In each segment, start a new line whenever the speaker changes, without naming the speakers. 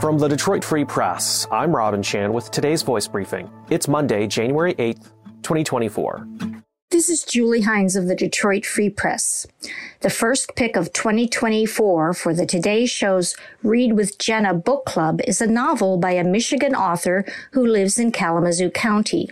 From the Detroit Free Press, I'm Robin Chan with today's voice briefing. It's Monday, January 8th, 2024.
This is Julie Hinds of the Detroit Free Press. The first pick of 2024 for the Today Show's Read with Jenna book club is a novel by a Michigan author who lives in Kalamazoo County.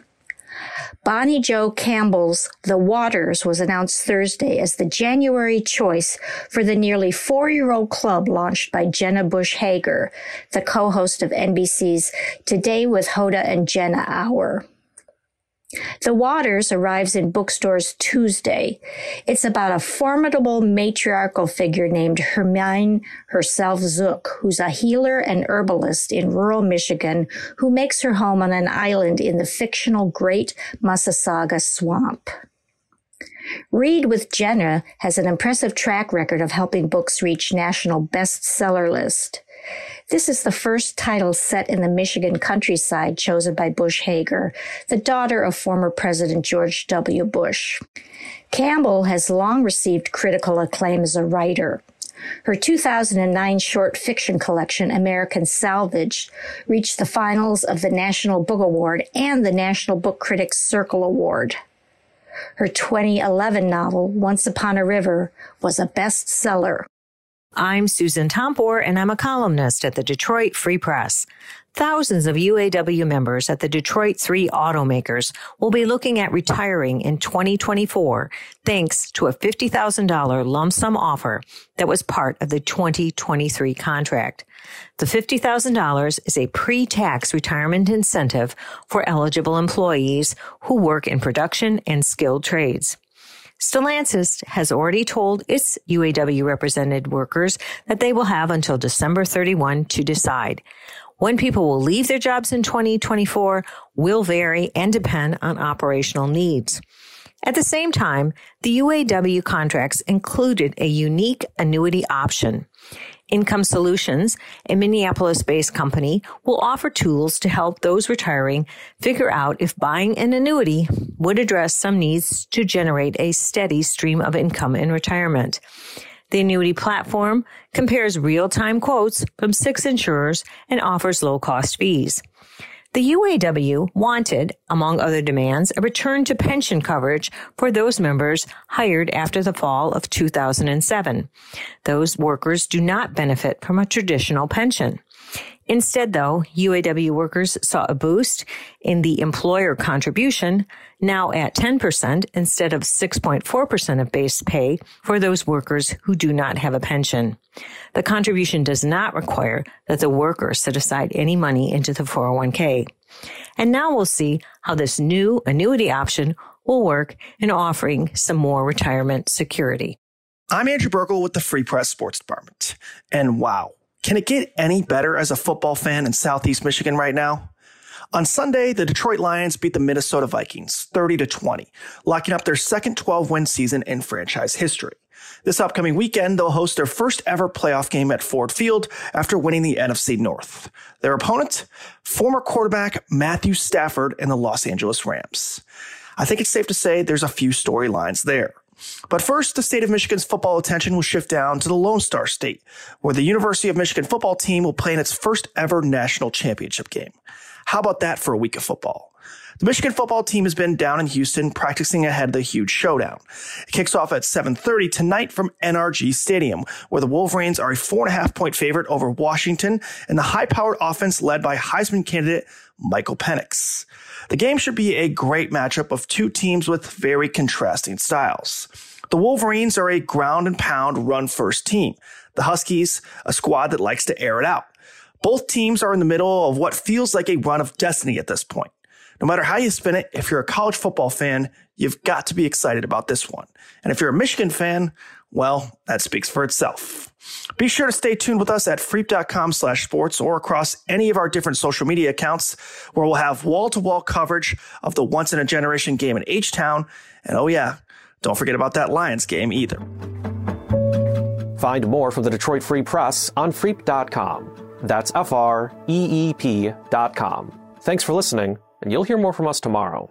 Bonnie Jo Campbell's The Waters was announced Thursday as the January choice for the nearly four-year-old club launched by Jenna Bush Hager, the co-host of NBC's Today with Hoda and Jenna Hour. The Waters arrives in bookstores Tuesday. It's about a formidable matriarchal figure named Hermine herself Zook, who's a healer and herbalist in rural Michigan who makes her home on an island in the fictional Great Massasauga Swamp. Read with Jenna has an impressive track record of helping books reach national bestseller list. This is the first title set in the Michigan countryside chosen by Bush Hager, the daughter of former President George W. Bush. Campbell has long received critical acclaim as a writer. Her 2009 short fiction collection, American Salvage, reached the finals of the National Book Award and the National Book Critics Circle Award. Her 2011 novel, Once Upon a River, was a bestseller.
I'm Susan Tompor, and I'm a columnist at the Detroit Free Press. Thousands of UAW members at the Detroit 3 automakers will be looking at retiring in 2024 thanks to a $50,000 lump sum offer that was part of the 2023 contract. The $50,000 is a pre-tax retirement incentive for eligible employees who work in production and skilled trades. Stellantis has already told its UAW represented workers that they will have until December 31 to decide. When people will leave their jobs in 2024 will vary and depend on operational needs. At the same time, the UAW contracts included a unique annuity option. Income Solutions, a Minneapolis based company, will offer tools to help those retiring figure out if buying an annuity would address some needs to generate a steady stream of income in retirement. The annuity platform compares real time quotes from six insurers and offers low cost fees. The UAW wanted, among other demands, a return to pension coverage for those members hired after the fall of 2007. Those workers do not benefit from a traditional pension. Instead, though, UAW workers saw a boost in the employer contribution, now at 10% instead of 6.4% of base pay for those workers who do not have a pension. The contribution does not require that the worker set aside any money into the 401k. And now we'll see how this new annuity option will work in offering some more retirement security.
I'm Andrew Burkle with the Free Press Sports Department. And wow, can it get any better as a football fan in Southeast Michigan right now? On Sunday, the Detroit Lions beat the Minnesota Vikings 30 to 20, locking up their second 12 win season in franchise history. This upcoming weekend, they'll host their first ever playoff game at Ford Field after winning the NFC North. Their opponent, former quarterback Matthew Stafford and the Los Angeles Rams. I think it's safe to say there's a few storylines there. But first, the state of Michigan's football attention will shift down to the Lone Star State, where the University of Michigan football team will play in its first ever national championship game. How about that for a week of football? The Michigan football team has been down in Houston practicing ahead of the huge showdown. It kicks off at 7.30 tonight from NRG Stadium, where the Wolverines are a four and a half point favorite over Washington and the high powered offense led by Heisman candidate Michael Penix. The game should be a great matchup of two teams with very contrasting styles. The Wolverines are a ground and pound run first team. The Huskies, a squad that likes to air it out. Both teams are in the middle of what feels like a run of destiny at this point. No matter how you spin it, if you're a college football fan, you've got to be excited about this one. And if you're a Michigan fan, well, that speaks for itself. Be sure to stay tuned with us at freep.com slash sports or across any of our different social media accounts where we'll have wall to wall coverage of the once in a generation game in H Town. And oh, yeah, don't forget about that Lions game either.
Find more from the Detroit Free Press on freep.com. That's F R E E P.com. Thanks for listening, and you'll hear more from us tomorrow.